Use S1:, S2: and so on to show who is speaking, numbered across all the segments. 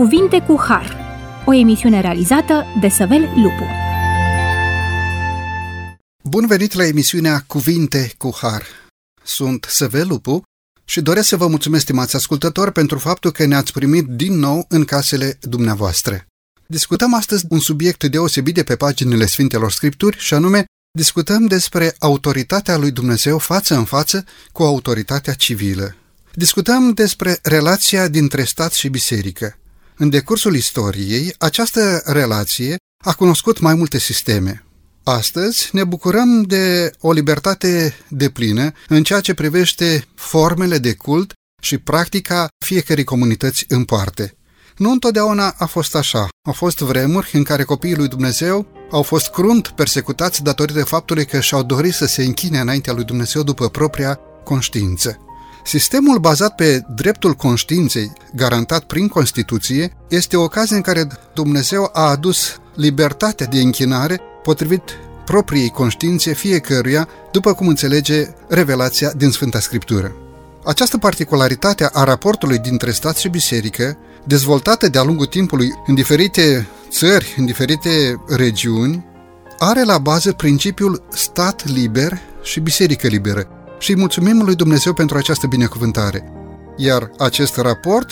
S1: Cuvinte cu Har, o emisiune realizată de Săvel Lupu.
S2: Bun venit la emisiunea Cuvinte cu Har. Sunt Săvel Lupu și doresc să vă mulțumesc, stimați ascultători, pentru faptul că ne-ați primit din nou în casele dumneavoastră. Discutăm astăzi un subiect deosebit de pe paginile Sfintelor Scripturi și anume discutăm despre autoritatea lui Dumnezeu față în față cu autoritatea civilă. Discutăm despre relația dintre stat și biserică. În decursul istoriei, această relație a cunoscut mai multe sisteme. Astăzi ne bucurăm de o libertate deplină în ceea ce privește formele de cult și practica fiecărei comunități în parte. Nu întotdeauna a fost așa. Au fost vremuri în care copiii lui Dumnezeu au fost crunt persecutați datorită faptului că și-au dorit să se închine înaintea lui Dumnezeu după propria conștiință. Sistemul bazat pe dreptul conștiinței, garantat prin Constituție, este o ocazie în care Dumnezeu a adus libertatea de închinare potrivit propriei conștiințe fiecăruia, după cum înțelege revelația din Sfânta Scriptură. Această particularitate a raportului dintre stat și biserică, dezvoltată de-a lungul timpului în diferite țări, în diferite regiuni, are la bază principiul stat liber și biserică liberă, și mulțumim lui Dumnezeu pentru această binecuvântare. Iar acest raport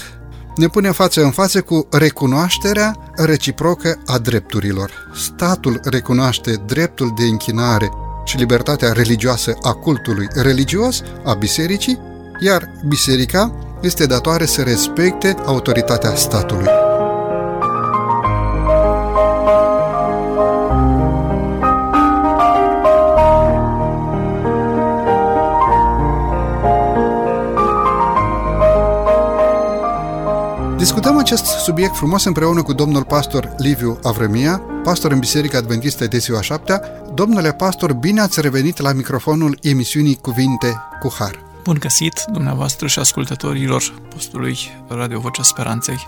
S2: ne pune față în față cu recunoașterea reciprocă a drepturilor. Statul recunoaște dreptul de închinare și libertatea religioasă a cultului religios, a bisericii, iar biserica este datoare să respecte autoritatea statului. Subiect frumos împreună cu domnul pastor Liviu Avremia, pastor în Biserica Adventistă de ziua 7 Domnule pastor, bine ați revenit la microfonul emisiunii Cuvinte cu Har.
S3: Bun găsit dumneavoastră și ascultătorilor postului Radio Vocea Speranței.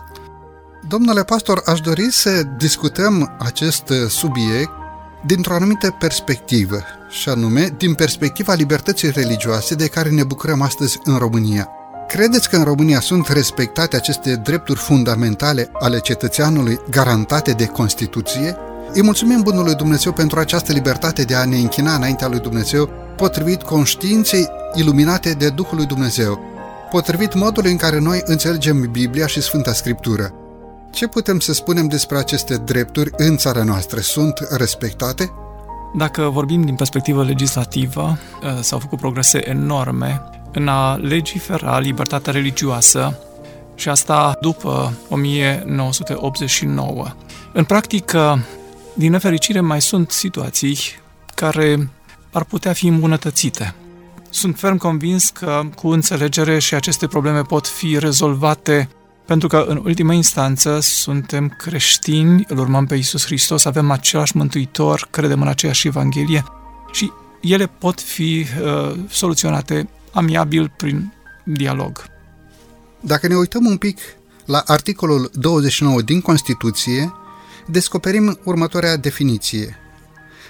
S2: Domnule pastor, aș dori să discutăm acest subiect dintr-o anumită perspectivă, și anume din perspectiva libertății religioase de care ne bucurăm astăzi în România. Credeți că în România sunt respectate aceste drepturi fundamentale ale cetățeanului garantate de Constituție? Îi mulțumim Bunului Dumnezeu pentru această libertate de a ne închina înaintea lui Dumnezeu, potrivit conștiinței iluminate de Duhul lui Dumnezeu, potrivit modului în care noi înțelegem Biblia și Sfânta Scriptură. Ce putem să spunem despre aceste drepturi în țara noastră? Sunt respectate?
S3: Dacă vorbim din perspectivă legislativă, eh, s-au făcut progrese enorme în a legifera libertatea religioasă și asta după 1989. În practică, din nefericire, mai sunt situații care ar putea fi îmbunătățite. Sunt ferm convins că cu înțelegere și aceste probleme pot fi rezolvate pentru că, în ultima instanță, suntem creștini, îl urmăm pe Isus Hristos, avem același Mântuitor, credem în aceeași Evanghelie și ele pot fi uh, soluționate amiabil prin dialog.
S2: Dacă ne uităm un pic la articolul 29 din Constituție, descoperim următoarea definiție.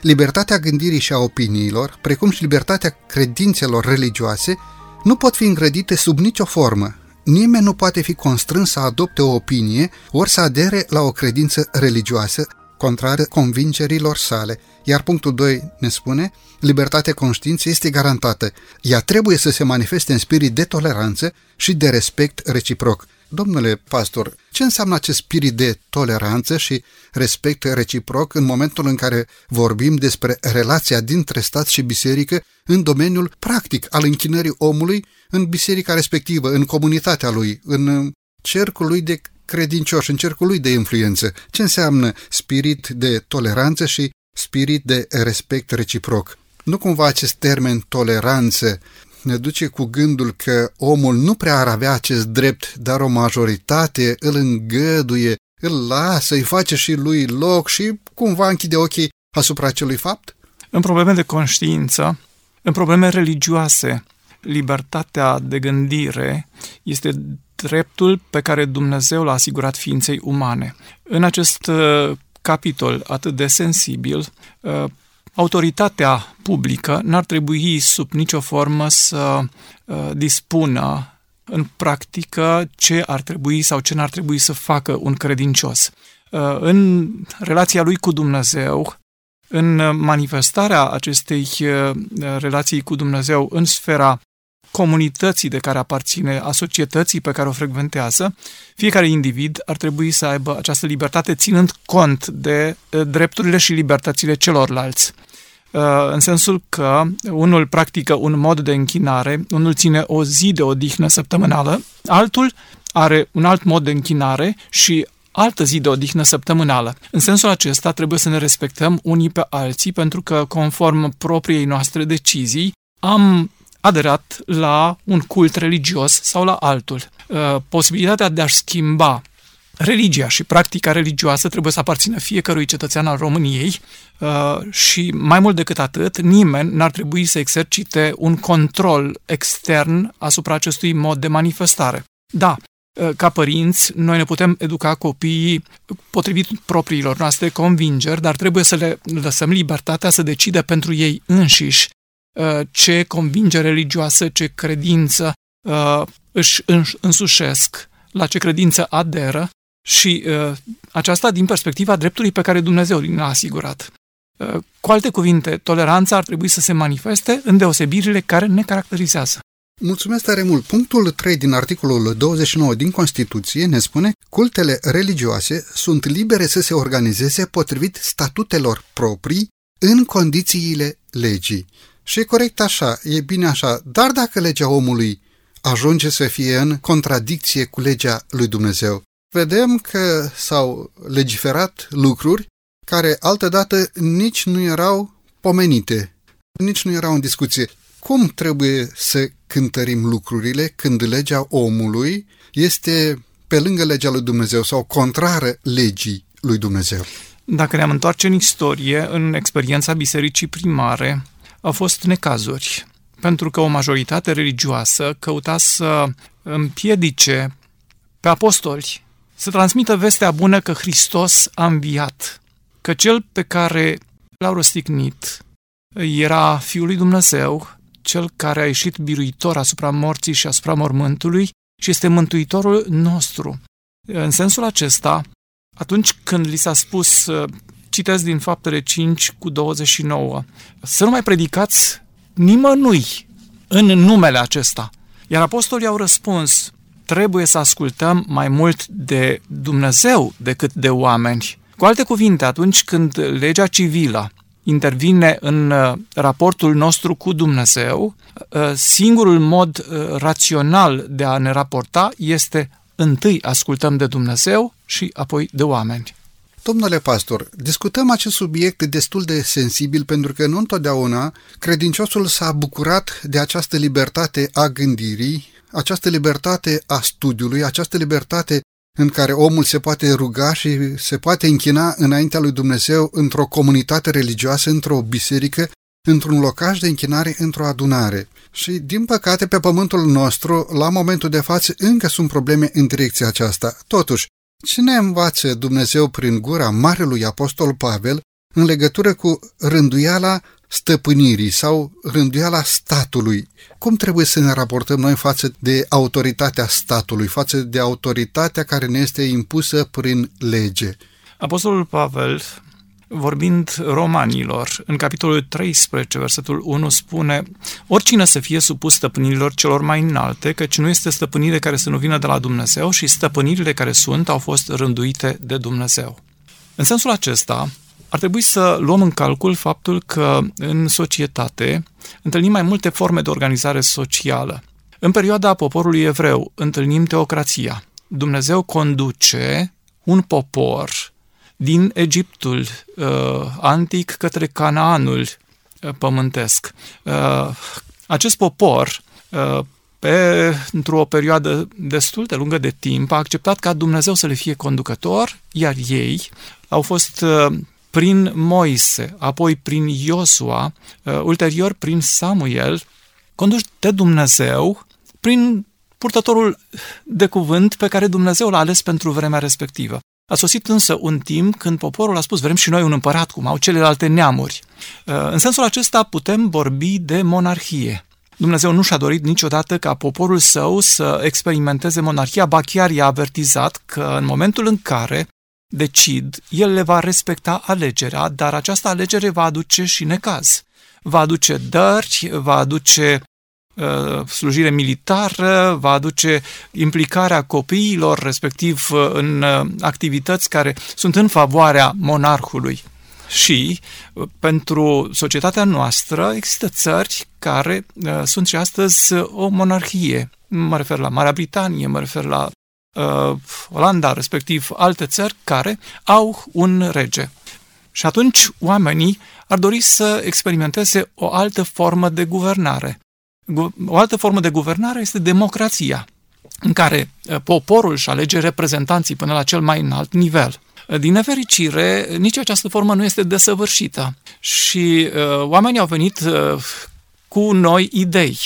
S2: Libertatea gândirii și a opiniilor, precum și libertatea credințelor religioase, nu pot fi îngrădite sub nicio formă. Nimeni nu poate fi constrâns să adopte o opinie ori să adere la o credință religioasă contrară convingerilor sale. Iar punctul 2 ne spune, libertatea conștiinței este garantată. Ea trebuie să se manifeste în spirit de toleranță și de respect reciproc. Domnule pastor, ce înseamnă acest spirit de toleranță și respect reciproc în momentul în care vorbim despre relația dintre stat și biserică în domeniul practic al închinării omului în biserica respectivă, în comunitatea lui, în cercul lui de credincioși, în cercul lui de influență? Ce înseamnă spirit de toleranță și spirit de respect reciproc? Nu cumva acest termen toleranță ne duce cu gândul că omul nu prea ar avea acest drept, dar o majoritate îl îngăduie, îl lasă, îi face și lui loc și cumva închide ochii asupra acelui fapt?
S3: În probleme de conștiință, în probleme religioase, libertatea de gândire este dreptul pe care Dumnezeu l-a asigurat ființei umane. În acest uh, capitol atât de sensibil, uh, autoritatea publică n-ar trebui sub nicio formă să uh, dispună în practică ce ar trebui sau ce n-ar trebui să facă un credincios. Uh, în relația lui cu Dumnezeu, în manifestarea acestei uh, relații cu Dumnezeu în sfera comunității de care aparține, a societății pe care o frecventează, fiecare individ ar trebui să aibă această libertate ținând cont de uh, drepturile și libertățile celorlalți. În sensul că unul practică un mod de închinare, unul ține o zi de odihnă săptămânală, altul are un alt mod de închinare și altă zi de odihnă săptămânală. În sensul acesta trebuie să ne respectăm unii pe alții pentru că, conform propriei noastre decizii, am aderat la un cult religios sau la altul. Uh, posibilitatea de a-și schimba religia și practica religioasă trebuie să aparțină fiecărui cetățean al României uh, și mai mult decât atât, nimeni n-ar trebui să exercite un control extern asupra acestui mod de manifestare. Da, uh, ca părinți, noi ne putem educa copiii potrivit propriilor noastre convingeri, dar trebuie să le lăsăm libertatea să decide pentru ei înșiși uh, ce convingere religioasă, ce credință își însușesc, la ce credință aderă și uh, aceasta din perspectiva dreptului pe care Dumnezeu l-a asigurat. Uh, cu alte cuvinte, toleranța ar trebui să se manifeste în deosebirile care ne caracterizează.
S2: Mulțumesc tare mult. Punctul 3 din articolul 29 din Constituție ne spune cultele religioase sunt libere să se organizeze potrivit statutelor proprii în condițiile legii. Și e corect așa, e bine așa, dar dacă legea omului ajunge să fie în contradicție cu legea lui Dumnezeu, vedem că s-au legiferat lucruri care altădată nici nu erau pomenite, nici nu erau în discuție. Cum trebuie să cântărim lucrurile când legea omului este pe lângă legea lui Dumnezeu sau contrară legii lui Dumnezeu?
S3: Dacă ne-am întoarce în istorie, în experiența bisericii primare, au fost necazuri, pentru că o majoritate religioasă căuta să împiedice pe apostoli să transmită vestea bună că Hristos a înviat, că cel pe care l-au răstignit era Fiul lui Dumnezeu, cel care a ieșit biruitor asupra morții și asupra mormântului și este Mântuitorul nostru. În sensul acesta, atunci când li s-a spus, citesc din Faptele 5 cu 29, să nu mai predicați nimănui în numele acesta. Iar apostolii au răspuns, trebuie să ascultăm mai mult de Dumnezeu decât de oameni. Cu alte cuvinte, atunci când legea civilă intervine în uh, raportul nostru cu Dumnezeu, uh, singurul mod uh, rațional de a ne raporta este întâi ascultăm de Dumnezeu și apoi de oameni.
S2: Domnule pastor, discutăm acest subiect destul de sensibil pentru că nu întotdeauna credinciosul s-a bucurat de această libertate a gândirii, această libertate a studiului, această libertate în care omul se poate ruga și se poate închina înaintea lui Dumnezeu într-o comunitate religioasă, într-o biserică, într-un locaș de închinare, într-o adunare. Și, din păcate, pe pământul nostru, la momentul de față, încă sunt probleme în direcția aceasta. Totuși, cine învață Dumnezeu prin gura Marelui Apostol Pavel în legătură cu rânduiala stăpânirii sau rânduiala statului. Cum trebuie să ne raportăm noi față de autoritatea statului, față de autoritatea care ne este impusă prin lege?
S3: Apostolul Pavel, vorbind romanilor, în capitolul 13, versetul 1, spune Oricine să fie supus stăpânirilor celor mai înalte, căci nu este stăpânire care să nu vină de la Dumnezeu și stăpânirile care sunt au fost rânduite de Dumnezeu. În sensul acesta, ar trebui să luăm în calcul faptul că în societate întâlnim mai multe forme de organizare socială. În perioada poporului evreu întâlnim teocrația. Dumnezeu conduce un popor din Egiptul uh, antic către Canaanul uh, pământesc. Uh, acest popor, uh, pe, într-o perioadă destul de lungă de timp, a acceptat ca Dumnezeu să le fie conducător, iar ei au fost uh, prin Moise, apoi prin Iosua, uh, ulterior prin Samuel, conduși de Dumnezeu prin purtătorul de cuvânt pe care Dumnezeu l-a ales pentru vremea respectivă. A sosit însă un timp când poporul a spus vrem și noi un împărat cum au celelalte neamuri. Uh, în sensul acesta putem vorbi de monarhie. Dumnezeu nu și-a dorit niciodată ca poporul său să experimenteze monarhia, ba chiar i-a avertizat că în momentul în care decid, el le va respecta alegerea, dar această alegere va aduce și necaz. Va aduce dări, va aduce uh, slujire militară, va aduce implicarea copiilor, respectiv uh, în uh, activități care sunt în favoarea monarhului. Și uh, pentru societatea noastră există țări care uh, sunt și astăzi o monarhie. Mă refer la Marea Britanie, mă refer la uh, Olanda, respectiv alte țări care au un rege. Și atunci oamenii ar dori să experimenteze o altă formă de guvernare. O altă formă de guvernare este democrația, în care uh, poporul își alege reprezentanții până la cel mai înalt nivel. Din nefericire, nici această formă nu este desăvârșită și uh, oamenii au venit uh, cu noi idei.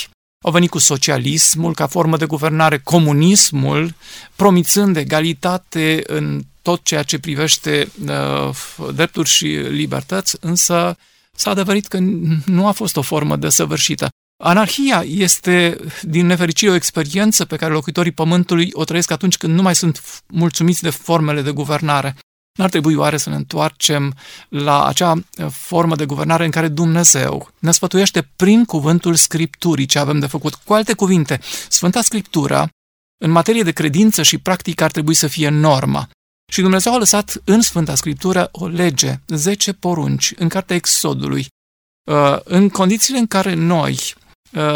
S3: Au venit cu socialismul ca formă de guvernare, comunismul, promițând egalitate în tot ceea ce privește uh, drepturi și libertăți, însă s-a adevărat că nu a fost o formă desăvârșită. Anarhia este, din nefericire, o experiență pe care locuitorii Pământului o trăiesc atunci când nu mai sunt mulțumiți de formele de guvernare. N-ar trebui oare să ne întoarcem la acea eh, formă de guvernare în care Dumnezeu ne sfătuiește prin cuvântul Scripturii ce avem de făcut? Cu alte cuvinte, Sfânta Scriptură, în materie de credință și practică, ar trebui să fie normă. Și Dumnezeu a lăsat în Sfânta Scriptură o lege, 10 porunci, în cartea Exodului, eh, în condițiile în care noi eh,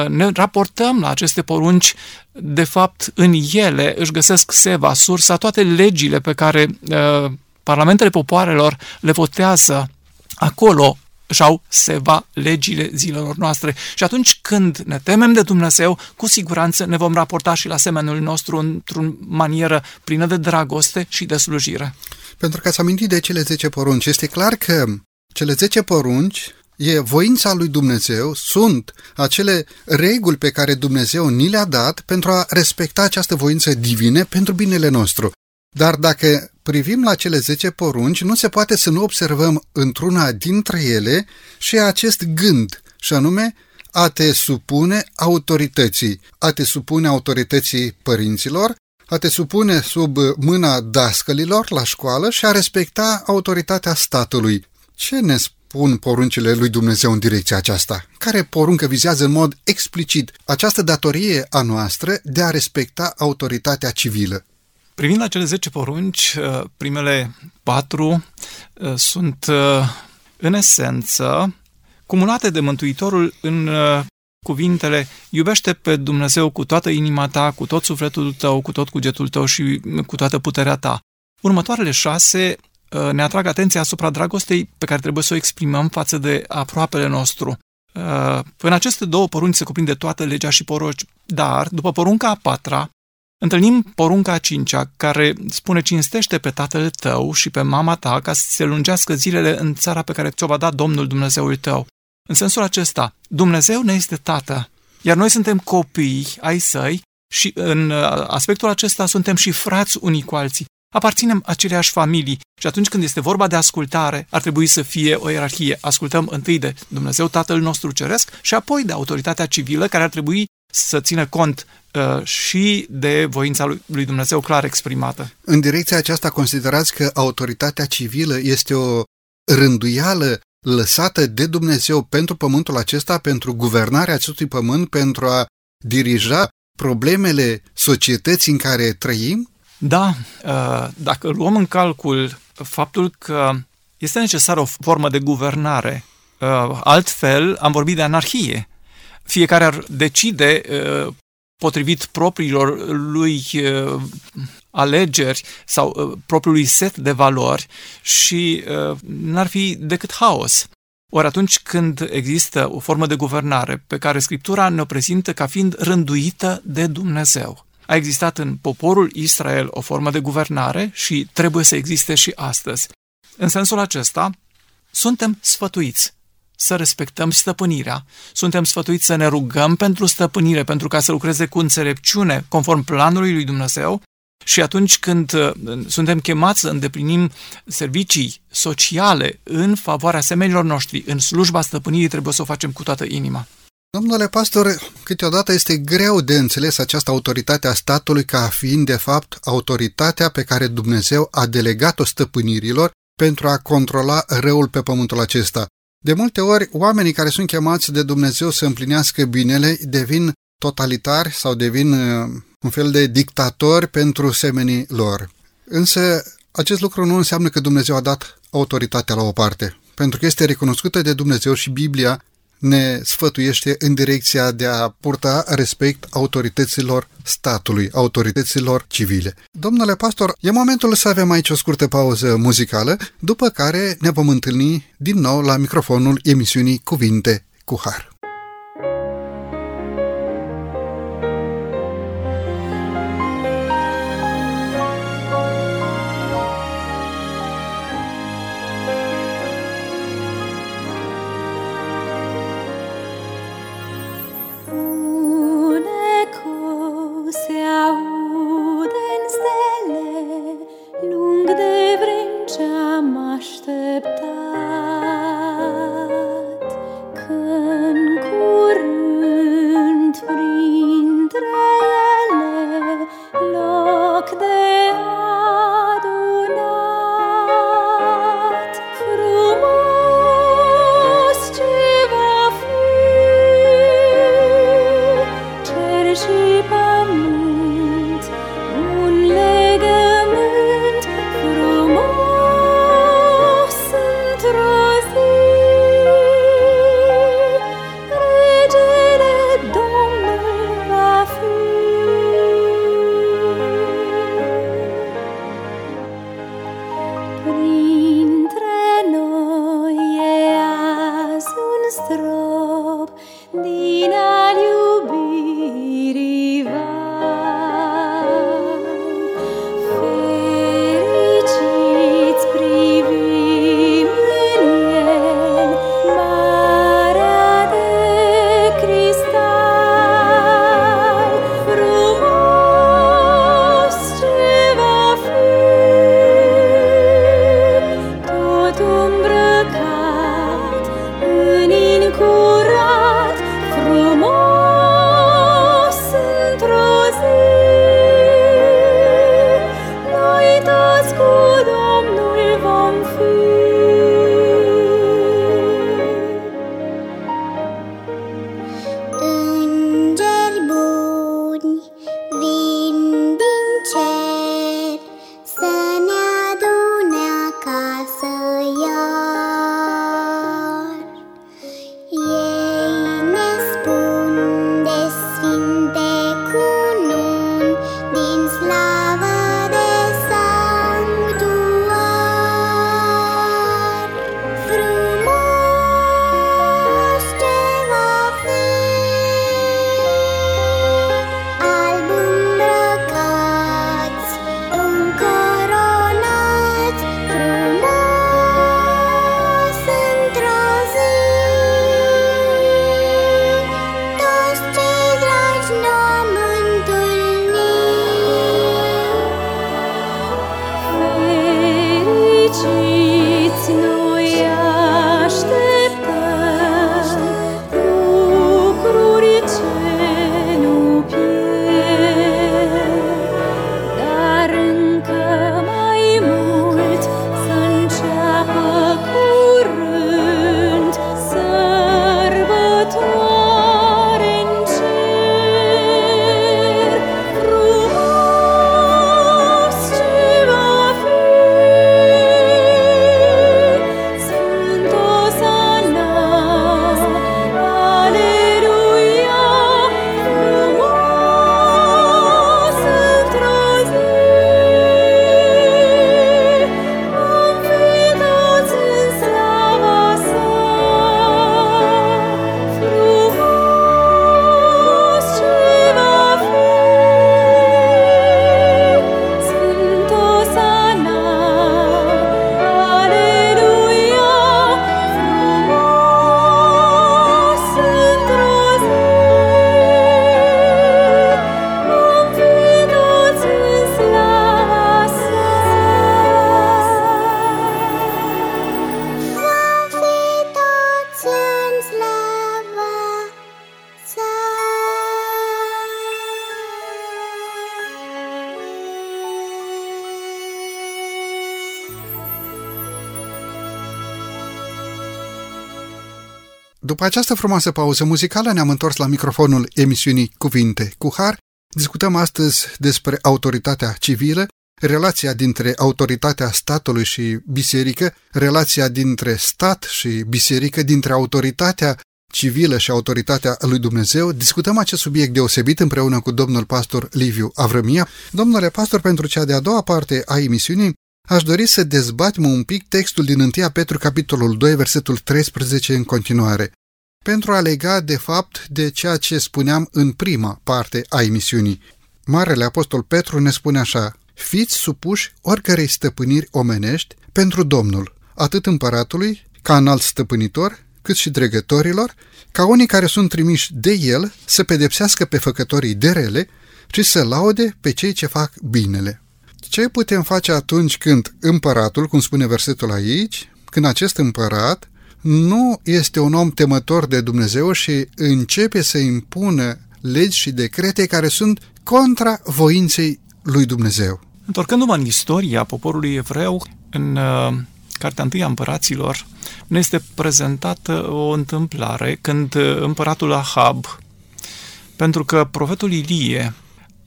S3: ne raportăm la aceste porunci, de fapt, în ele își găsesc seva, sursa, toate legile pe care parlamentele popoarelor le votează acolo și-au seva legile zilelor noastre. Și atunci când ne temem de Dumnezeu, cu siguranță ne vom raporta și la semenul nostru într-o manieră plină de dragoste și de slujire.
S2: Pentru că ați amintit de cele 10 porunci, este clar că cele 10 porunci e voința lui Dumnezeu, sunt acele reguli pe care Dumnezeu ni le-a dat pentru a respecta această voință divine pentru binele nostru. Dar dacă privim la cele 10 porunci, nu se poate să nu observăm într-una dintre ele și acest gând, și anume a te supune autorității, a te supune autorității părinților, a te supune sub mâna dascălilor la școală și a respecta autoritatea statului. Ce ne spun poruncile lui Dumnezeu în direcția aceasta? Care poruncă vizează în mod explicit această datorie a noastră de a respecta autoritatea civilă?
S3: Privind la cele 10 porunci, uh, primele patru uh, sunt uh, în esență cumulate de Mântuitorul în cuvintele iubește pe Dumnezeu cu toată inima ta, cu tot sufletul tău, cu tot cugetul tău și cu toată puterea ta. Următoarele șase ne atrag atenția asupra dragostei pe care trebuie să o exprimăm față de aproapele nostru. În aceste două porunci se cuprinde toată legea și poroci, dar, după porunca a patra, Întâlnim porunca a cincea, care spune cinstește pe tatăl tău și pe mama ta ca să se lungească zilele în țara pe care ți-o va da Domnul Dumnezeul tău. În sensul acesta, Dumnezeu ne este tată, iar noi suntem copii ai săi și în uh, aspectul acesta suntem și frați unii cu alții. Aparținem aceleași familii și atunci când este vorba de ascultare, ar trebui să fie o ierarhie. Ascultăm întâi de Dumnezeu Tatăl nostru Ceresc și apoi de autoritatea civilă care ar trebui să țină cont uh, și de voința lui, lui Dumnezeu clar exprimată.
S2: În direcția aceasta considerați că autoritatea civilă este o rânduială lăsată de Dumnezeu pentru pământul acesta, pentru guvernarea acestui pământ, pentru a dirija problemele societății în care trăim?
S3: Da, uh, dacă luăm în calcul faptul că este necesară o formă de guvernare, uh, altfel am vorbit de anarhie fiecare ar decide uh, potrivit propriilor lui uh, alegeri sau uh, propriului set de valori și n-ar fi decât haos. Ori atunci când există o formă de guvernare pe care Scriptura ne-o prezintă ca fiind rânduită de Dumnezeu, a existat în poporul Israel o formă de guvernare și trebuie să existe și astăzi. În sensul acesta, suntem sfătuiți să respectăm stăpânirea. Suntem sfătuiți să ne rugăm pentru stăpânire, pentru ca să lucreze cu înțelepciune, conform planului lui Dumnezeu, și atunci când uh, suntem chemați să îndeplinim servicii sociale în favoarea semenilor noștri, în slujba stăpânirii, trebuie să o facem cu toată inima.
S2: Domnule pastor, câteodată este greu de înțeles această autoritate a statului ca fiind, de fapt, autoritatea pe care Dumnezeu a delegat-o stăpânirilor pentru a controla răul pe pământul acesta. De multe ori, oamenii care sunt chemați de Dumnezeu să împlinească binele devin totalitari sau devin uh, un fel de dictatori pentru semenii lor. Însă, acest lucru nu înseamnă că Dumnezeu a dat autoritatea la o parte, pentru că este recunoscută de Dumnezeu și Biblia ne sfătuiește în direcția de a purta respect autorităților statului, autorităților civile. Domnule pastor, e momentul să avem aici o scurtă pauză muzicală, după care ne vom întâlni din nou la microfonul emisiunii Cuvinte cu Har. Această frumoasă pauză muzicală ne-am întors la microfonul emisiunii Cuvinte cu Har. Discutăm astăzi despre autoritatea civilă, relația dintre autoritatea statului și biserică, relația dintre stat și biserică, dintre autoritatea civilă și autoritatea lui Dumnezeu. Discutăm acest subiect deosebit împreună cu domnul pastor Liviu Avrămia. Domnule pastor, pentru cea de-a doua parte a emisiunii, aș dori să dezbatem un pic textul din 1 Petru, capitolul 2, versetul 13 în continuare, pentru a lega de fapt de ceea ce spuneam în prima parte a emisiunii. Marele Apostol Petru ne spune așa, Fiți supuși oricărei stăpâniri omenești pentru Domnul, atât împăratului, ca înalt stăpânitor, cât și dregătorilor, ca unii care sunt trimiși de el să pedepsească pe făcătorii de rele, ci să laude pe cei ce fac binele. Ce putem face atunci când împăratul, cum spune versetul aici, când acest împărat nu este un om temător de Dumnezeu și începe să impună legi și decrete care sunt contra voinței lui Dumnezeu.
S3: Întorcându-mă în istoria poporului evreu, în uh, Cartea Întâi a Împăraților, ne este prezentată o întâmplare când uh, împăratul Ahab, pentru că profetul Ilie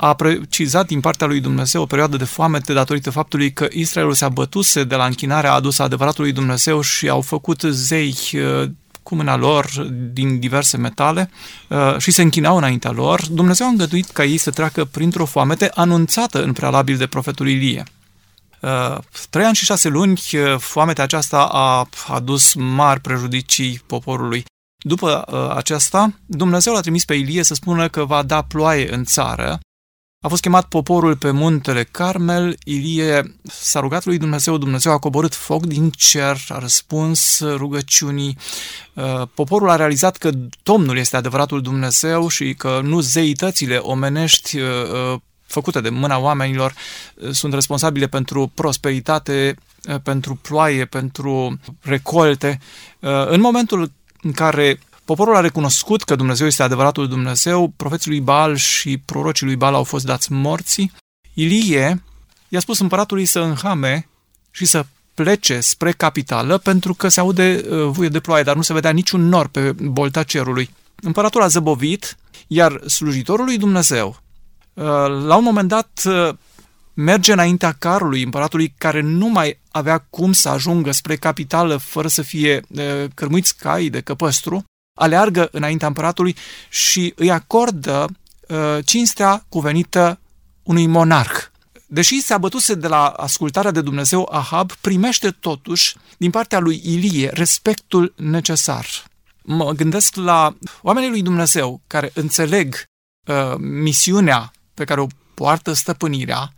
S3: a precizat din partea lui Dumnezeu o perioadă de foamete datorită faptului că Israelul se abătuse de la închinarea adusă adevăratului Dumnezeu și au făcut zei uh, cu mâna lor din diverse metale uh, și se închinau înaintea lor, Dumnezeu a îngăduit ca ei să treacă printr-o foamete anunțată în prealabil de profetul Ilie. Uh, trei ani și șase luni, uh, foametea aceasta a adus mari prejudicii poporului. După aceasta, Dumnezeu l-a trimis pe Ilie să spună că va da ploaie în țară a fost chemat poporul pe muntele Carmel, Ilie s-a rugat lui Dumnezeu, Dumnezeu a coborât foc din cer, a răspuns rugăciunii. Uh, poporul a realizat că Domnul este adevăratul Dumnezeu și că nu zeitățile omenești uh, uh, făcute de mâna oamenilor sunt responsabile pentru prosperitate, pentru ploaie, pentru recolte. În momentul în care Poporul a recunoscut că Dumnezeu este adevăratul Dumnezeu, profeții lui Baal și prorocii lui Baal au fost dați morții. Ilie i-a spus împăratului să înhame și să plece spre capitală pentru că se aude uh, vuie de ploaie, dar nu se vedea niciun nor pe bolta cerului. Împăratul a zăbovit, iar slujitorul lui Dumnezeu, uh, la un moment dat, uh, merge înaintea carului împăratului care nu mai avea cum să ajungă spre capitală fără să fie uh, cărmuiți cai de căpăstru aleargă înaintea împăratului și îi acordă uh, cinstea cuvenită unui monarh. Deși se abătuse de la ascultarea de Dumnezeu, Ahab primește totuși din partea lui Ilie respectul necesar. Mă gândesc la oamenii lui Dumnezeu care înțeleg uh, misiunea pe care o poartă stăpânirea.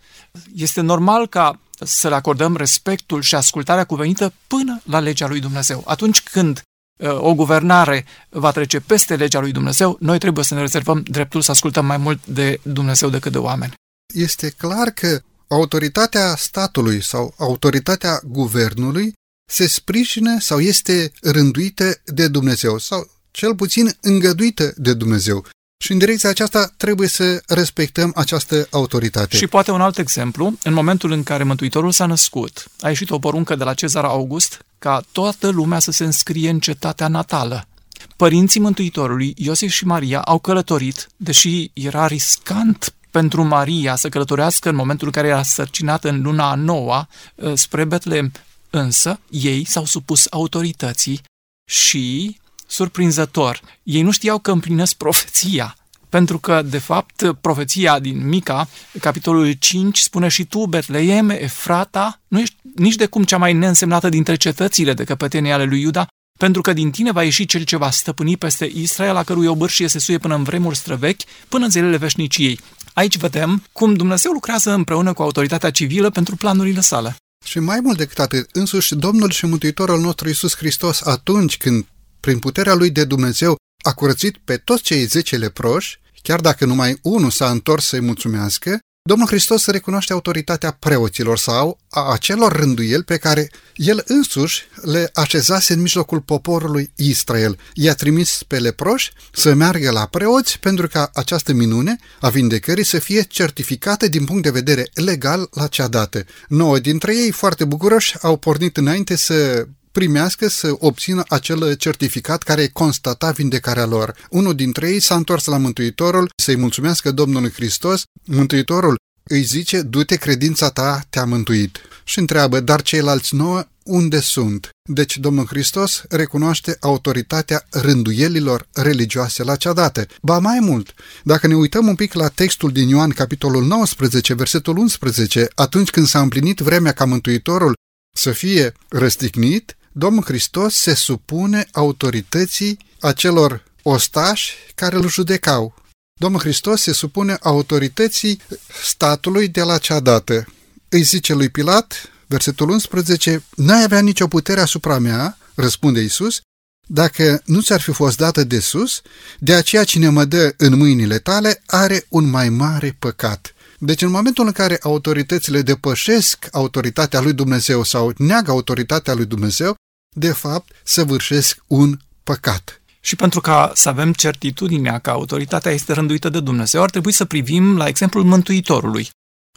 S3: Este normal ca să le acordăm respectul și ascultarea cuvenită până la legea lui Dumnezeu. Atunci când o guvernare va trece peste legea lui Dumnezeu, noi trebuie să ne rezervăm dreptul să ascultăm mai mult de Dumnezeu decât de oameni.
S2: Este clar că autoritatea statului sau autoritatea guvernului se sprijină sau este rânduită de Dumnezeu sau cel puțin îngăduită de Dumnezeu. Și în direcția aceasta trebuie să respectăm această autoritate.
S3: Și poate un alt exemplu, în momentul în care Mântuitorul s-a născut, a ieșit o poruncă de la Cezar August ca toată lumea să se înscrie în cetatea natală. Părinții Mântuitorului, Iosif și Maria, au călătorit, deși era riscant pentru Maria să călătorească în momentul în care era sărcinată în luna a noua ă, spre Betlehem. Însă, ei s-au supus autorității și, surprinzător, ei nu știau că împlinesc profeția. Pentru că, de fapt, profeția din Mica, capitolul 5, spune și tu, Betleem, Efrata, nu ești nici de cum cea mai neînsemnată dintre cetățile de căpetenie ale lui Iuda, pentru că din tine va ieși cel ce va stăpâni peste Israel, a cărui obârșie se suie până în vremuri străvechi, până în zilele veșniciei. Aici vedem cum Dumnezeu lucrează împreună cu autoritatea civilă pentru planurile sale.
S2: Și mai mult decât atât, însuși Domnul și Mântuitorul nostru Iisus Hristos, atunci când, prin puterea Lui de Dumnezeu, a curățit pe toți cei zece leproși, Chiar dacă numai unul s-a întors să-i mulțumească, Domnul Hristos recunoaște autoritatea preoților sau a acelor rânduieli pe care el însuși le așezase în mijlocul poporului Israel. I-a trimis pe leproși să meargă la preoți pentru ca această minune a vindecării să fie certificată din punct de vedere legal la cea dată. Nouă dintre ei, foarte bucuroși, au pornit înainte să primească, să obțină acel certificat care constata vindecarea lor. Unul dintre ei s-a întors la Mântuitorul să-i mulțumească Domnului Hristos. Mântuitorul îi zice, du-te, credința ta te-a mântuit. Și întreabă, dar ceilalți nouă unde sunt? Deci Domnul Hristos recunoaște autoritatea rânduielilor religioase la cea dată. Ba mai mult, dacă ne uităm un pic la textul din Ioan, capitolul 19, versetul 11, atunci când s-a împlinit vremea ca Mântuitorul să fie răstignit, Domnul Hristos se supune autorității acelor ostași care îl judecau. Domnul Hristos se supune autorității statului de la cea dată. Îi zice lui Pilat, versetul 11, N-ai avea nicio putere asupra mea, răspunde Isus, dacă nu ți-ar fi fost dată de sus, de aceea cine mă dă în mâinile tale are un mai mare păcat. Deci în momentul în care autoritățile depășesc autoritatea lui Dumnezeu sau neagă autoritatea lui Dumnezeu, de fapt săvârșesc un păcat.
S3: Și pentru ca să avem certitudinea că autoritatea este rânduită de Dumnezeu, ar trebui să privim la exemplul Mântuitorului.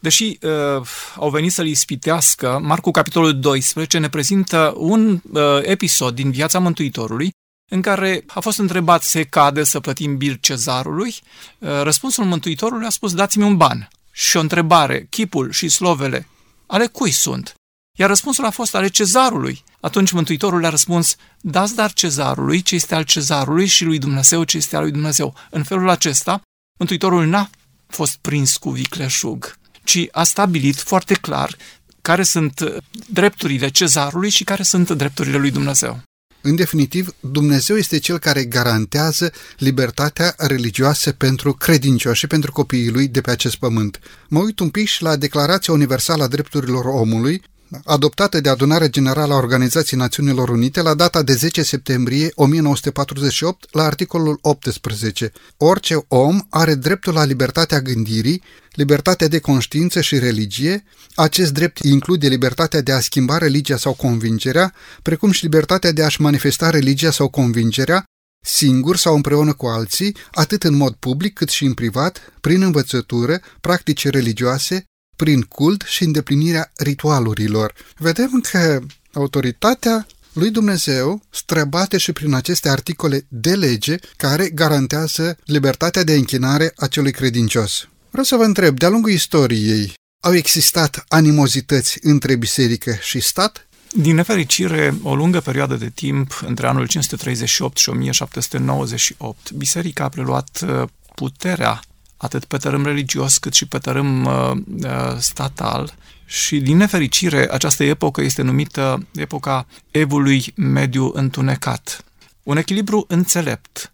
S3: Deși uh, au venit să-l ispitească, Marcu capitolul 12 ne prezintă un uh, episod din viața Mântuitorului în care a fost întrebat se cade să plătim bil cezarului. Uh, răspunsul Mântuitorului a spus dați-mi un ban. Și o întrebare, chipul și slovele, ale cui sunt? Iar răspunsul a fost ale cezarului. Atunci Mântuitorul le-a răspuns, dați dar cezarului ce este al cezarului și lui Dumnezeu ce este al lui Dumnezeu. În felul acesta, Mântuitorul n-a fost prins cu vicleșug, ci a stabilit foarte clar care sunt drepturile cezarului și care sunt drepturile lui Dumnezeu.
S2: În definitiv, Dumnezeu este cel care garantează libertatea religioasă pentru credincioși și pentru copiii lui de pe acest pământ. Mă uit un pic și la Declarația Universală a Drepturilor Omului, adoptată de Adunarea Generală a Organizației Națiunilor Unite la data de 10 septembrie 1948, la articolul 18. Orice om are dreptul la libertatea gândirii, libertatea de conștiință și religie. Acest drept include libertatea de a schimba religia sau convingerea, precum și libertatea de a-și manifesta religia sau convingerea, singur sau împreună cu alții, atât în mod public cât și în privat, prin învățătură, practici religioase, prin cult și îndeplinirea ritualurilor. Vedem că autoritatea lui Dumnezeu străbate și prin aceste articole de lege care garantează libertatea de închinare a celui credincios. Vreau să vă întreb, de-a lungul istoriei, au existat animozități între biserică și stat?
S3: Din nefericire, o lungă perioadă de timp, între anul 538 și 1798, biserica a preluat uh, puterea atât pe tărâm religios cât și pe tărâm uh, uh, statal. Și, din nefericire, această epocă este numită epoca evului mediu întunecat. Un echilibru înțelept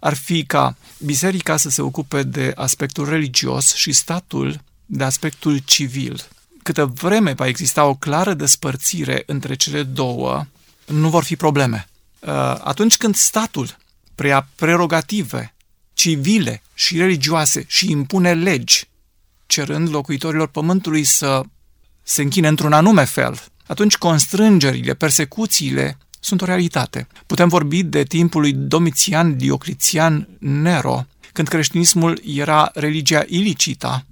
S3: ar fi ca biserica să se ocupe de aspectul religios și statul de aspectul civil. Câtă vreme va exista o clară despărțire între cele două, nu vor fi probleme. Uh, atunci când statul preia prerogative civile și religioase și impune legi, cerând locuitorilor pământului să se închine într-un anume fel, atunci constrângerile, persecuțiile sunt o realitate. Putem vorbi de timpul lui Domitian Diocletian Nero, când creștinismul era religia ilicita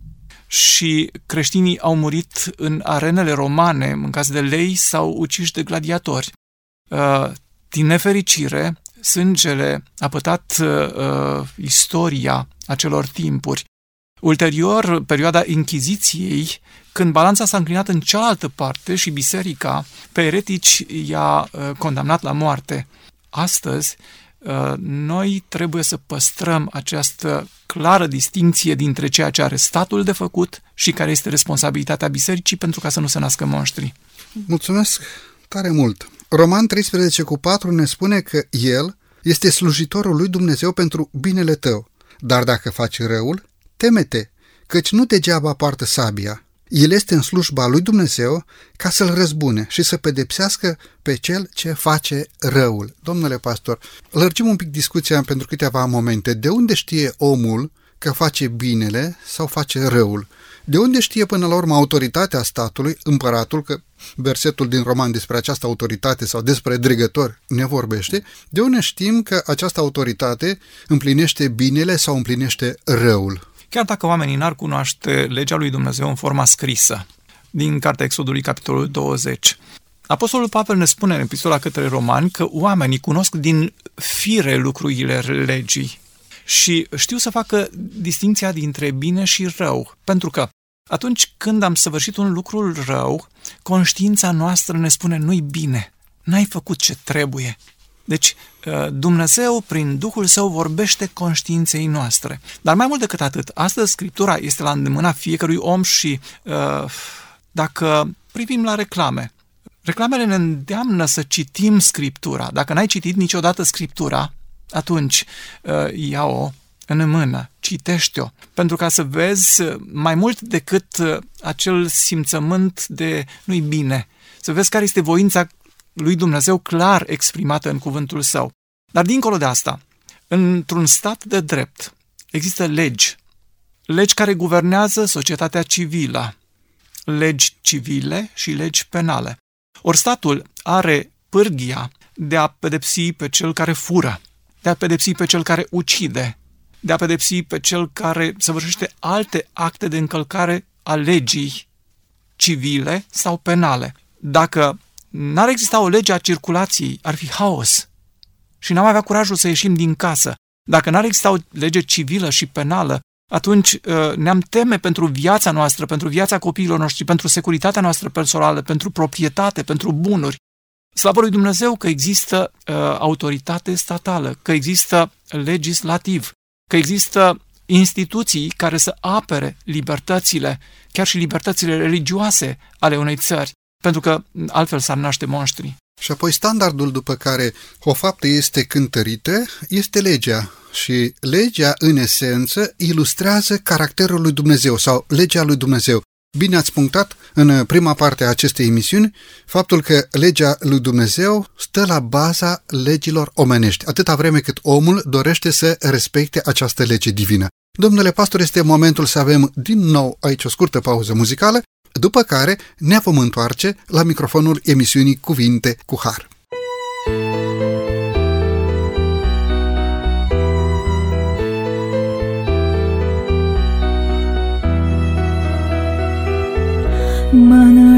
S3: și creștinii au murit în arenele romane, în caz de lei sau uciși de gladiatori. Uh, din nefericire, sângele a pătat uh, uh, istoria acelor timpuri. Ulterior, perioada Inchiziției, când balanța s-a înclinat în cealaltă parte și biserica pe eretici i-a uh, condamnat la moarte. Astăzi, uh, noi trebuie să păstrăm această clară distinție dintre ceea ce are statul de făcut și care este responsabilitatea bisericii pentru ca să nu se nască monștri.
S2: Mulțumesc tare mult! Roman 13 cu 4 ne spune că El este slujitorul lui Dumnezeu pentru binele tău. Dar dacă faci răul, temete, căci nu degeaba poartă sabia. El este în slujba lui Dumnezeu ca să-l răzbune și să pedepsească pe cel ce face răul. Domnule pastor, lărgim un pic discuția pentru câteva momente. De unde știe omul că face binele sau face răul? De unde știe până la urmă autoritatea statului, împăratul, că versetul din roman despre această autoritate sau despre dregători ne vorbește, de unde știm că această autoritate împlinește binele sau împlinește răul?
S3: Chiar dacă oamenii n-ar cunoaște legea lui Dumnezeu în forma scrisă, din Cartea Exodului, capitolul 20, Apostolul Pavel ne spune în epistola către romani că oamenii cunosc din fire lucrurile legii și știu să facă distinția dintre bine și rău, pentru că atunci când am săvârșit un lucru rău, conștiința noastră ne spune nu-i bine, n-ai făcut ce trebuie. Deci uh, Dumnezeu, prin Duhul Său, vorbește conștiinței noastre. Dar mai mult decât atât, astăzi Scriptura este la îndemâna fiecărui om și uh, dacă privim la reclame, reclamele ne îndeamnă să citim Scriptura. Dacă n-ai citit niciodată Scriptura, atunci uh, ia-o în mână, citește-o, pentru ca să vezi mai mult decât acel simțământ de nu-i bine, să vezi care este voința lui Dumnezeu clar exprimată în cuvântul său. Dar dincolo de asta, într-un stat de drept există legi, legi care guvernează societatea civilă, legi civile și legi penale. Ori statul are pârghia de a pedepsi pe cel care fură, de a pedepsi pe cel care ucide, de a pedepsi pe cel care săvârșește alte acte de încălcare a legii civile sau penale. Dacă n-ar exista o lege a circulației, ar fi haos. Și n-am avea curajul să ieșim din casă. Dacă n-ar exista o lege civilă și penală, atunci uh, ne-am teme pentru viața noastră, pentru viața copiilor noștri, pentru securitatea noastră personală, pentru proprietate, pentru bunuri. Slavă lui Dumnezeu că există uh, autoritate statală, că există legislativ, că există instituții care să apere libertățile, chiar și libertățile religioase ale unei țări pentru că altfel s-ar naște monștri.
S2: Și apoi standardul după care o faptă este cântărită este legea. Și legea, în esență, ilustrează caracterul lui Dumnezeu sau legea lui Dumnezeu. Bine ați punctat în prima parte a acestei emisiuni faptul că legea lui Dumnezeu stă la baza legilor omenești, atâta vreme cât omul dorește să respecte această lege divină. Domnule pastor, este momentul să avem din nou aici o scurtă pauză muzicală după care ne vom întoarce la microfonul emisiunii Cuvinte cu Har.
S4: Mă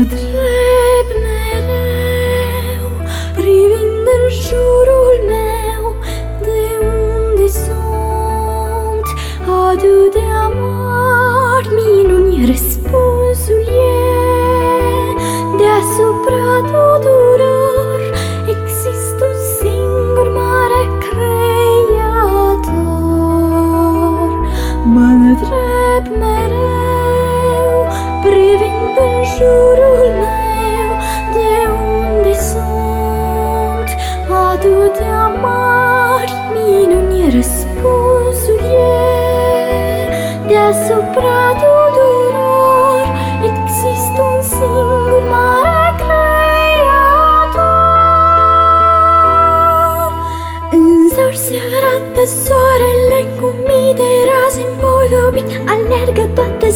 S4: jurul meu, de unde sunt? Atâtea mari minuni, răspunsul e deasupra tuturor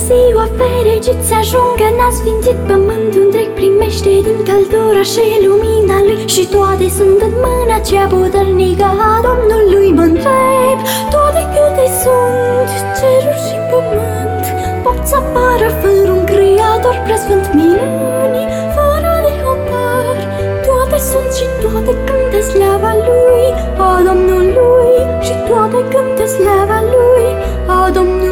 S4: ziua fericit să ajungă N-a sfințit pământul întreg Primește din căldura și lumina lui. Și toate sunt în mâna cea puternică a Domnului Mă întreb toate câte sunt? Ceruri și pământ Pot să apară fără un creator preasfânt minuni Fără de hotar Toate sunt și toate cântă slava lui A Domnului. Și toate cântă slava lui A Domnului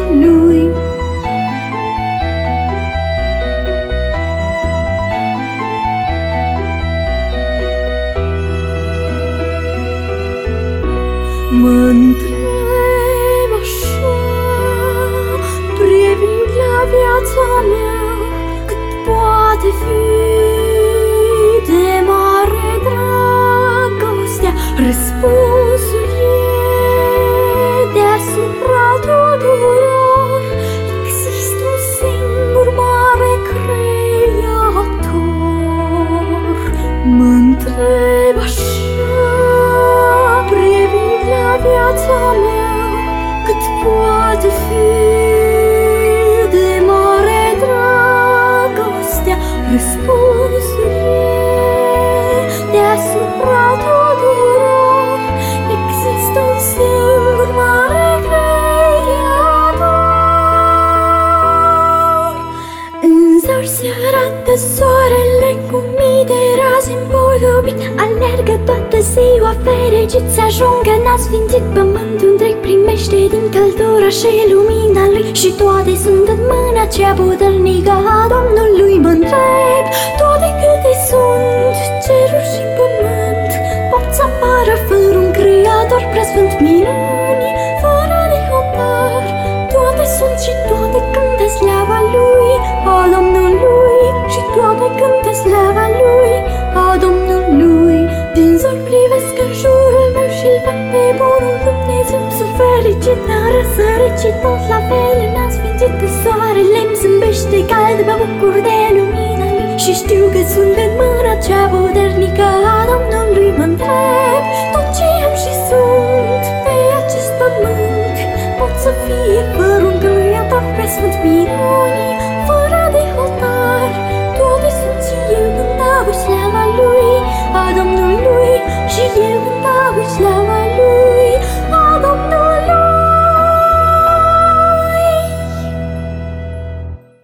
S4: Mă întreb așa Privind la viața mea Cât poate fi de mare dragostea Răspunsul e deasupra tuturor. Există un singur mare creator. Însori se arată soarele Alergă toată ziua fericit Să ajungă n-a sfințit pământul întreg Primește din căldura și lumina lui. Și toate sunt în mâna cea puternică a Domnului Mă întreb toate câte sunt? Ceruri și pământ Pot să apară fără un creator preasfânt minuni Fără de hotar Toate sunt și toate cântă slava lui A Domnului. Și toate cântă slava lui A Domnului Din zor privesc în jurul meu și-l văd pe bunul Dumnezeu. Sunt fericit, n-a răsărit și tot la fel N-a sfințit că soarele îmi zâmbește cald Mă bucur de lumina lui Și știu că sunt în mâna cea puternică a Domnului. Mă întreb tot ce am și sunt pe acest pământ? Pot să fie fără un creator preasfânt minunii Fără de hotar. Toate sunt și eu cântau slava lui A Domnului Și eu cântau slava lui A Domnului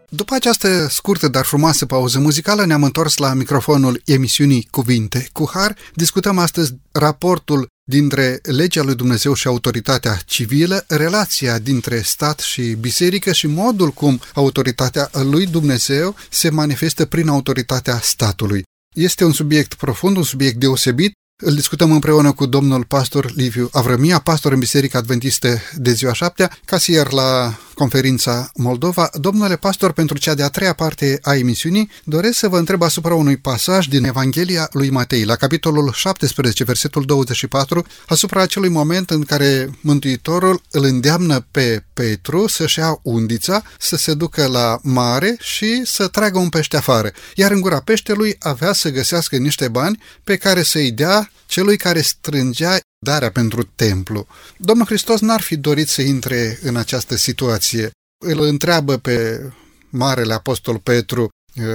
S2: După această scurtă, dar frumoasă pauză muzicală, ne-am întors la microfonul emisiunii Cuvinte cu Har. Discutăm astăzi raportul dintre legea lui Dumnezeu și autoritatea civilă, relația dintre stat și biserică și modul cum autoritatea lui Dumnezeu se manifestă prin autoritatea statului. Este un subiect profund, un subiect deosebit. Îl discutăm împreună cu domnul pastor Liviu Avrămia, pastor în Biserica Adventistă de ziua șaptea, casier la conferința Moldova. Domnule pastor, pentru cea de-a treia parte a emisiunii, doresc să vă întreb asupra unui pasaj din Evanghelia lui Matei, la capitolul 17, versetul 24, asupra acelui moment în care Mântuitorul îl îndeamnă pe Petru să-și ia undița, să se ducă la mare și să tragă un pește afară. Iar în gura peștelui avea să găsească niște bani pe care să-i dea celui care strângea darea pentru templu. Domnul Hristos n-ar fi dorit să intre în această situație. Îl întreabă pe Marele Apostol Petru,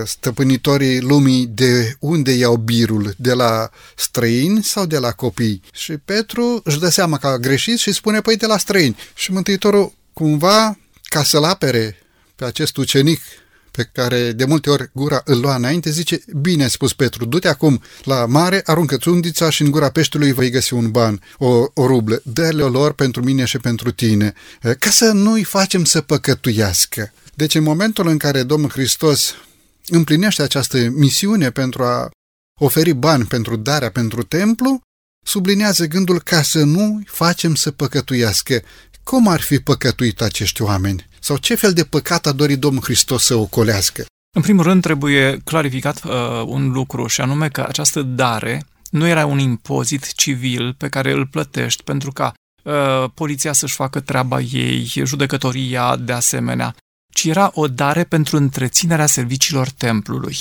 S2: stăpânitorii lumii, de unde iau birul, de la străini sau de la copii? Și Petru își dă seama că a greșit și spune, păi de la străini. Și Mântuitorul, cumva, ca să-l apere pe acest ucenic pe care de multe ori gura îl lua înainte, zice, bine spus Petru, du-te acum la mare, aruncă-ți undița și în gura peștelui vei găsi un ban, o, o rublă, dă-le lor pentru mine și pentru tine, ca să nu-i facem să păcătuiască. Deci în momentul în care Domnul Hristos împlinește această misiune pentru a oferi bani pentru darea pentru templu, sublinează gândul ca să nu facem să păcătuiască. Cum ar fi păcătuit acești oameni? Sau ce fel de păcat a dorit Domnul Hristos să ocolească?
S3: În primul rând trebuie clarificat uh, un lucru și anume că această dare nu era un impozit civil pe care îl plătești pentru ca uh, poliția să-și facă treaba ei, judecătoria de asemenea, ci era o dare pentru întreținerea serviciilor templului.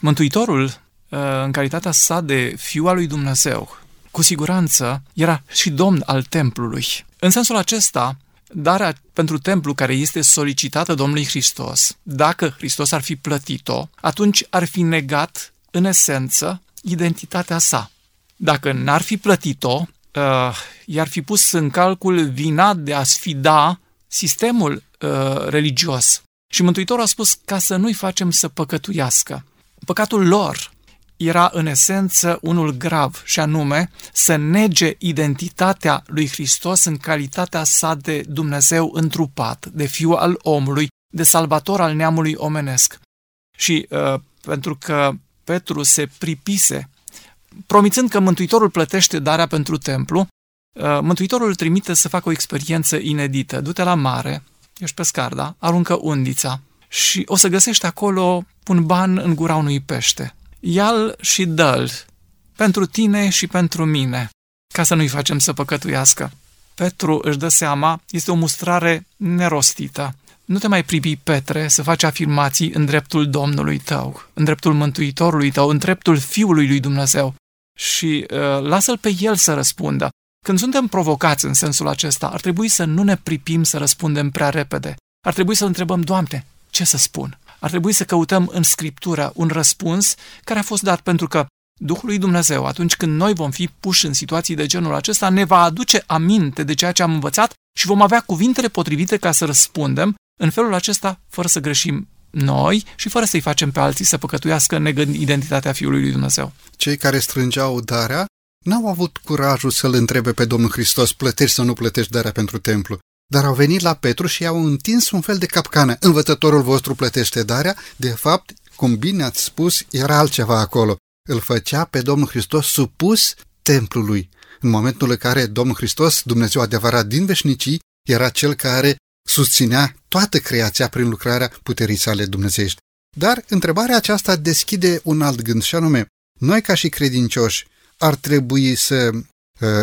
S3: Mântuitorul, uh, în calitatea sa de fiu al lui Dumnezeu, cu siguranță era și domn al templului. În sensul acesta, darea pentru templu care este solicitată Domnului Hristos, dacă Hristos ar fi plătit-o, atunci ar fi negat, în esență, identitatea sa. Dacă n-ar fi plătit-o, uh, i-ar fi pus în calcul vina de a sfida sistemul uh, religios. Și Mântuitorul a spus ca să nu-i facem să păcătuiască. Păcatul lor era în esență unul grav și anume să nege identitatea lui Hristos în calitatea sa de Dumnezeu întrupat, de fiu al omului, de salvator al neamului omenesc. Și uh, pentru că Petru se pripise, promițând că Mântuitorul plătește darea pentru templu, uh, Mântuitorul îl trimite să facă o experiență inedită. Du-te la mare, ești pescar, da? Aruncă undița și o să găsești acolo un ban în gura unui pește ia-l și dă-l pentru tine și pentru mine, ca să nu-i facem să păcătuiască. Petru își dă seama, este o mustrare nerostită. Nu te mai privi, Petre, să faci afirmații în dreptul Domnului tău, în dreptul Mântuitorului tău, în dreptul Fiului lui Dumnezeu și uh, lasă-l pe el să răspundă. Când suntem provocați în sensul acesta, ar trebui să nu ne pripim să răspundem prea repede. Ar trebui să întrebăm, Doamne, ce să spun? Ar trebui să căutăm în Scriptură un răspuns care a fost dat pentru că Duhul lui Dumnezeu, atunci când noi vom fi puși în situații de genul acesta, ne va aduce aminte de ceea ce am învățat și vom avea cuvintele potrivite ca să răspundem în felul acesta, fără să greșim noi și fără să-i facem pe alții să păcătuiască negând identitatea Fiului lui Dumnezeu.
S2: Cei care strângeau darea n-au avut curajul să-L întrebe pe Domnul Hristos, plătești sau nu plătești darea pentru templu, dar au venit la Petru și i-au întins un fel de capcană. Învățătorul vostru plătește darea, de fapt, cum bine ați spus, era altceva acolo. Îl făcea pe Domnul Hristos supus templului. În momentul în care Domnul Hristos, Dumnezeu adevărat din veșnicii, era cel care susținea toată creația prin lucrarea puterii sale dumnezeiești. Dar întrebarea aceasta deschide un alt gând și anume, noi ca și credincioși ar trebui să uh,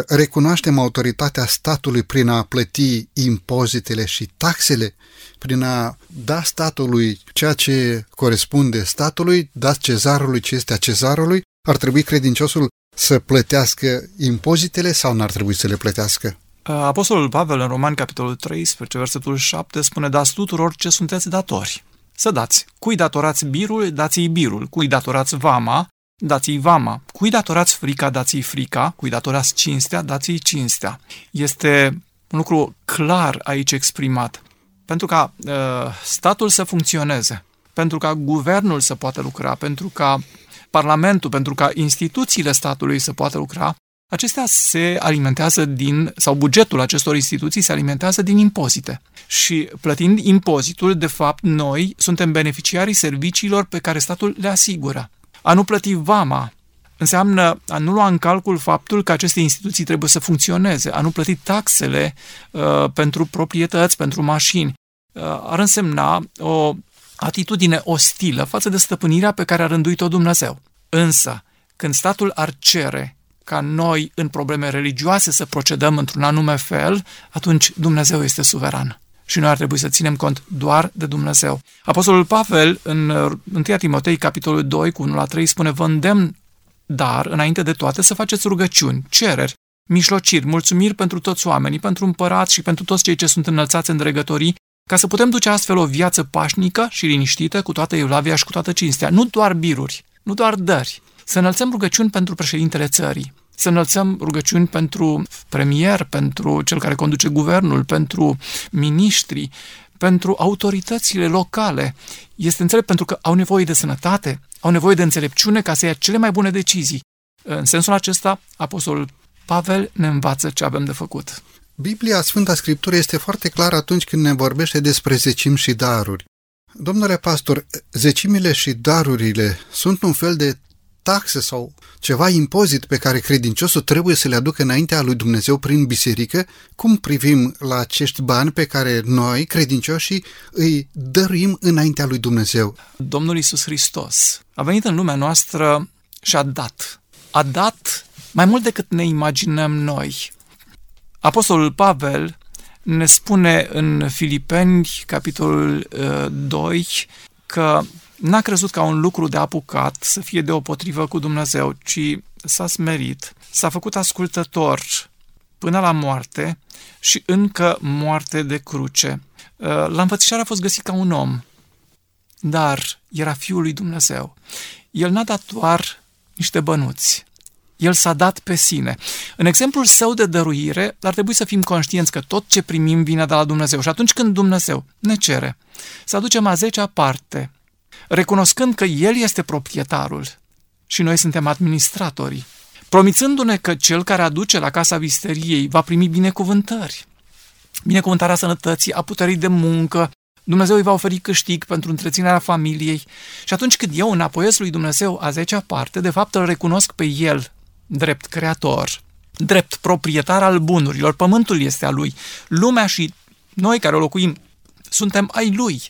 S2: recunoaștem autoritatea statului prin a plăti impozitele și taxele, prin a da statului ceea ce corespunde statului, da cezarului ce este a cezarului, ar trebui credinciosul să plătească impozitele sau n-ar trebui să le plătească?
S3: Apostolul Pavel în Roman, capitolul 13, versetul 7, spune, dați tuturor ce sunteți datori. Să dați. Cui datorați birul, dați-i birul. Cui datorați vama, dați-i vama. Cui datorați frica, dați-i frica. Cui datorați cinstea, dați-i cinstea. Este un lucru clar aici exprimat. Pentru ca uh, statul să funcționeze, pentru ca guvernul să poată lucra, pentru ca Parlamentul, pentru ca instituțiile statului să poată lucra, acestea se alimentează din, sau bugetul acestor instituții se alimentează din impozite. Și plătind impozitul, de fapt, noi suntem beneficiarii serviciilor pe care statul le asigură. A nu plăti vama înseamnă a nu lua în calcul faptul că aceste instituții trebuie să funcționeze, a nu plăti taxele uh, pentru proprietăți, pentru mașini. Uh, ar însemna o atitudine ostilă față de stăpânirea pe care a rânduit-o Dumnezeu. Însă, când statul ar cere ca noi în probleme religioase să procedăm într-un anume fel, atunci Dumnezeu este suveran. Și noi ar trebui să ținem cont doar de Dumnezeu. Apostolul Pavel, în 1 Timotei, capitolul 2, cu 1 la 3, spune, vă îndemn, dar, înainte de toate, să faceți rugăciuni, cereri, mișlociri, mulțumiri pentru toți oamenii, pentru împărați și pentru toți cei ce sunt înălțați în dregătorii, ca să putem duce astfel o viață pașnică și liniștită cu toată evlavia și cu toată cinstea. Nu doar biruri, nu doar dări. Să înălțăm rugăciuni pentru președintele țării, să înălțăm rugăciuni pentru premier, pentru cel care conduce guvernul, pentru miniștri, pentru autoritățile locale. Este înțelept pentru că au nevoie de sănătate, au nevoie de înțelepciune ca să ia cele mai bune decizii. În sensul acesta, Apostolul Pavel ne învață ce avem de făcut.
S2: Biblia, Sfânta Scriptură, este foarte clară atunci când ne vorbește despre zecim și daruri. Domnule pastor, zecimile și darurile sunt un fel de taxe sau ceva impozit pe care credinciosul trebuie să le aducă înaintea lui Dumnezeu prin biserică, cum privim la acești bani pe care noi, credincioșii, îi dăruim înaintea lui Dumnezeu?
S3: Domnul Isus Hristos a venit în lumea noastră și a dat. A dat mai mult decât ne imaginăm noi. Apostolul Pavel ne spune în Filipeni, capitolul 2, uh, că n-a crezut ca un lucru de apucat să fie deopotrivă cu Dumnezeu, ci s-a smerit, s-a făcut ascultător până la moarte și încă moarte de cruce. Uh, la înfățișare a fost găsit ca un om, dar era Fiul lui Dumnezeu. El n-a dat doar niște bănuți, el s-a dat pe sine. În exemplul său de dăruire, ar trebui să fim conștienți că tot ce primim vine de la Dumnezeu. Și atunci când Dumnezeu ne cere să aducem a zecea parte, recunoscând că El este proprietarul și noi suntem administratorii, promițându-ne că cel care aduce la casa visteriei va primi binecuvântări, binecuvântarea sănătății, a puterii de muncă, Dumnezeu îi va oferi câștig pentru întreținerea familiei și atunci când eu înapoiesc lui Dumnezeu a zecea parte, de fapt îl recunosc pe El drept creator, drept proprietar al bunurilor. Pământul este a lui. Lumea și noi care o locuim suntem ai lui.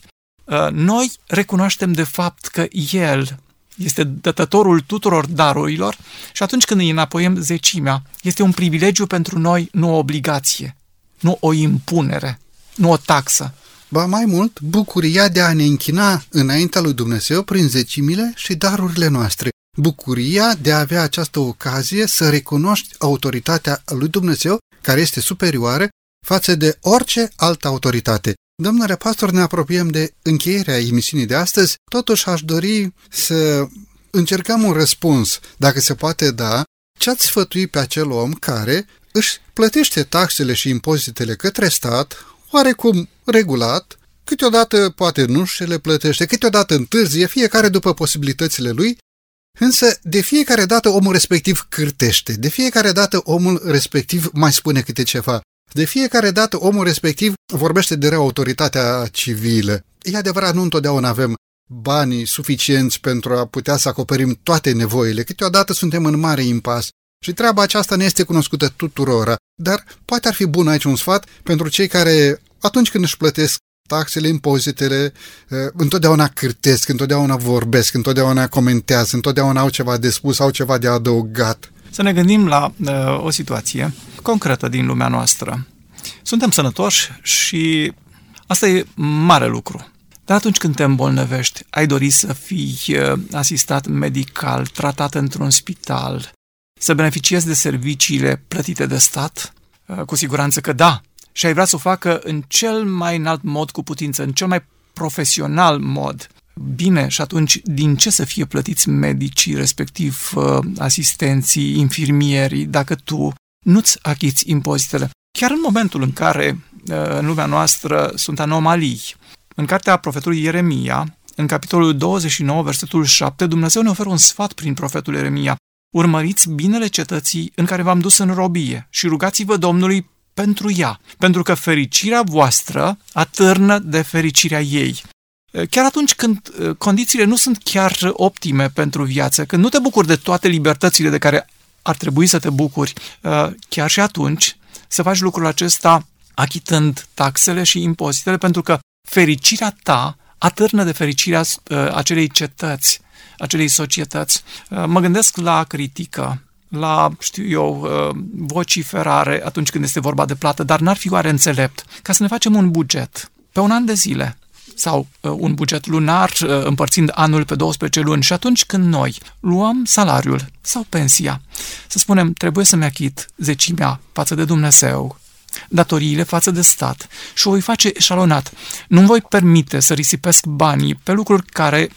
S3: Uh, noi recunoaștem de fapt că el este dătătorul tuturor darurilor și atunci când îi înapoiem zecimea, este un privilegiu pentru noi, nu o obligație, nu o impunere, nu o taxă.
S2: Ba mai mult, bucuria de a ne închina înaintea lui Dumnezeu prin zecimile și darurile noastre bucuria de a avea această ocazie să recunoști autoritatea lui Dumnezeu, care este superioară, față de orice altă autoritate. Domnule pastor, ne apropiem de încheierea emisiunii de astăzi, totuși aș dori să încercăm un răspuns, dacă se poate da, ce ați sfătui pe acel om care își plătește taxele și impozitele către stat, oarecum regulat, Câteodată poate nu și le plătește, câteodată întârzie, fiecare după posibilitățile lui, însă de fiecare dată omul respectiv cârtește, de fiecare dată omul respectiv mai spune câte ceva, de fiecare dată omul respectiv vorbește de rea autoritatea civilă. E adevărat, nu întotdeauna avem banii suficienți pentru a putea să acoperim toate nevoile. Câteodată suntem în mare impas și treaba aceasta ne este cunoscută tuturora, dar poate ar fi bun aici un sfat pentru cei care, atunci când își plătesc taxele, impozitele, eh, întotdeauna cârtesc, întotdeauna vorbesc, întotdeauna comentează, întotdeauna au ceva de spus, au ceva de adăugat.
S3: Să ne gândim la uh, o situație concretă din lumea noastră. Suntem sănătoși și asta e mare lucru. Dar atunci când te îmbolnăvești, ai dori să fii uh, asistat medical, tratat într-un spital, să beneficiezi de serviciile plătite de stat? Uh, cu siguranță că da. Și ai vrea să o facă în cel mai înalt mod cu putință, în cel mai profesional mod. Bine, și atunci din ce să fie plătiți medicii, respectiv uh, asistenții, infirmierii, dacă tu nu-ți achiți impozitele? Chiar în momentul în care în lumea noastră sunt anomalii, în cartea profetului Ieremia, în capitolul 29, versetul 7, Dumnezeu ne oferă un sfat prin profetul Ieremia. Urmăriți binele cetății în care v-am dus în robie și rugați-vă Domnului pentru ea, pentru că fericirea voastră atârnă de fericirea ei. Chiar atunci când uh, condițiile nu sunt chiar optime pentru viață, când nu te bucuri de toate libertățile de care ar trebui să te bucuri, uh, chiar și atunci să faci lucrul acesta achitând taxele și impozitele, pentru că fericirea ta atârnă de fericirea uh, acelei cetăți, acelei societăți. Uh, mă gândesc la critică, la, știu eu, uh, vociferare atunci când este vorba de plată, dar n-ar fi oare înțelept ca să ne facem un buget pe un an de zile sau un buget lunar împărțind anul pe 12 luni și atunci când noi luăm salariul sau pensia, să spunem, trebuie să-mi achit zecimea față de Dumnezeu, datoriile față de stat și o voi face eșalonat. Nu voi permite să risipesc banii pe lucruri care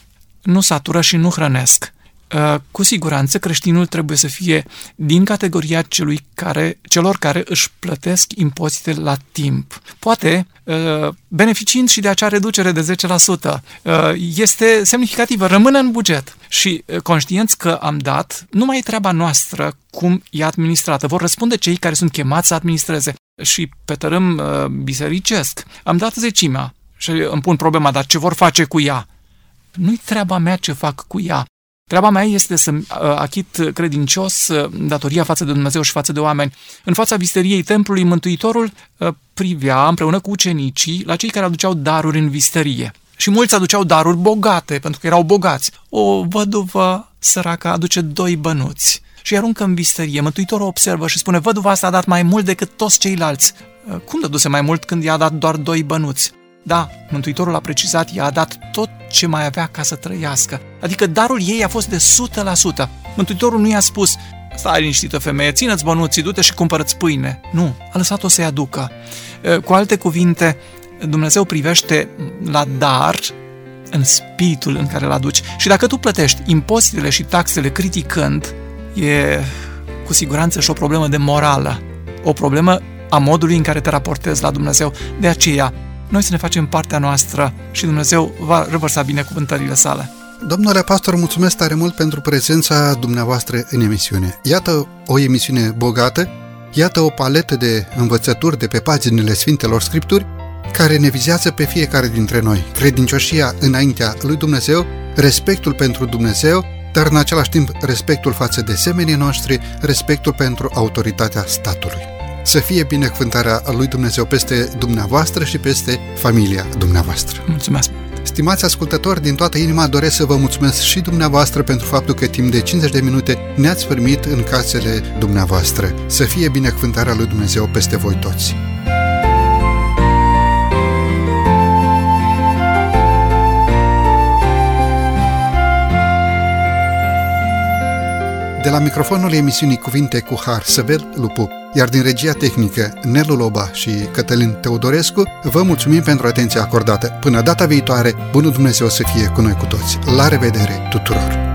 S3: nu satură și nu hrănesc. Uh, cu siguranță creștinul trebuie să fie din categoria celui care, celor care își plătesc impozite la timp. Poate, uh, beneficiind și de acea reducere de 10%, uh, este semnificativă, rămâne în buget și conștienți că am dat, nu mai e treaba noastră cum e administrată. Vor răspunde cei care sunt chemați să administreze. Și pe tărâm bisericesc, am dat zecimea și îmi pun problema, dar ce vor face cu ea? Nu-i treaba mea ce fac cu ea. Treaba mea este să uh, achit credincios uh, datoria față de Dumnezeu și față de oameni. În fața visteriei templului, Mântuitorul uh, privea împreună cu ucenicii la cei care aduceau daruri în visterie. Și mulți aduceau daruri bogate, pentru că erau bogați. O văduvă săracă aduce doi bănuți și aruncă în visterie. Mântuitorul observă și spune, văduva asta a dat mai mult decât toți ceilalți. Cum dăduse mai mult când i-a dat doar doi bănuți? Da, Mântuitorul a precizat, i-a dat tot ce mai avea ca să trăiască. Adică darul ei a fost de 100%. Mântuitorul nu i-a spus, stai liniștită femeie, ține-ți bănuții, du-te și cumpărăți pâine. Nu, a lăsat-o să-i aducă. Cu alte cuvinte, Dumnezeu privește la dar în spiritul în care îl aduci. Și dacă tu plătești impozitele și taxele criticând, e cu siguranță și o problemă de morală, o problemă a modului în care te raportezi la Dumnezeu. De aceea, noi să ne facem partea noastră și Dumnezeu va revărsa binecuvântările sale.
S2: Domnule pastor, mulțumesc tare mult pentru prezența dumneavoastră în emisiune. Iată o emisiune bogată, iată o paletă de învățături de pe paginile Sfintelor Scripturi care ne vizează pe fiecare dintre noi. Credincioșia înaintea lui Dumnezeu, respectul pentru Dumnezeu, dar în același timp respectul față de semenii noștri, respectul pentru autoritatea statului. Să fie binecuvântarea lui Dumnezeu peste dumneavoastră și peste familia dumneavoastră.
S3: Mulțumesc!
S2: Stimați ascultători, din toată inima doresc să vă mulțumesc și dumneavoastră pentru faptul că timp de 50 de minute ne-ați primit în casele dumneavoastră. Să fie binecuvântarea lui Dumnezeu peste voi toți! De la microfonul emisiunii Cuvinte cu Har, Săvel Lupu, iar din regia tehnică Nelu Loba și Cătălin Teodorescu, vă mulțumim pentru atenția acordată. Până data viitoare, bunul Dumnezeu să fie cu noi cu toți. La revedere tuturor!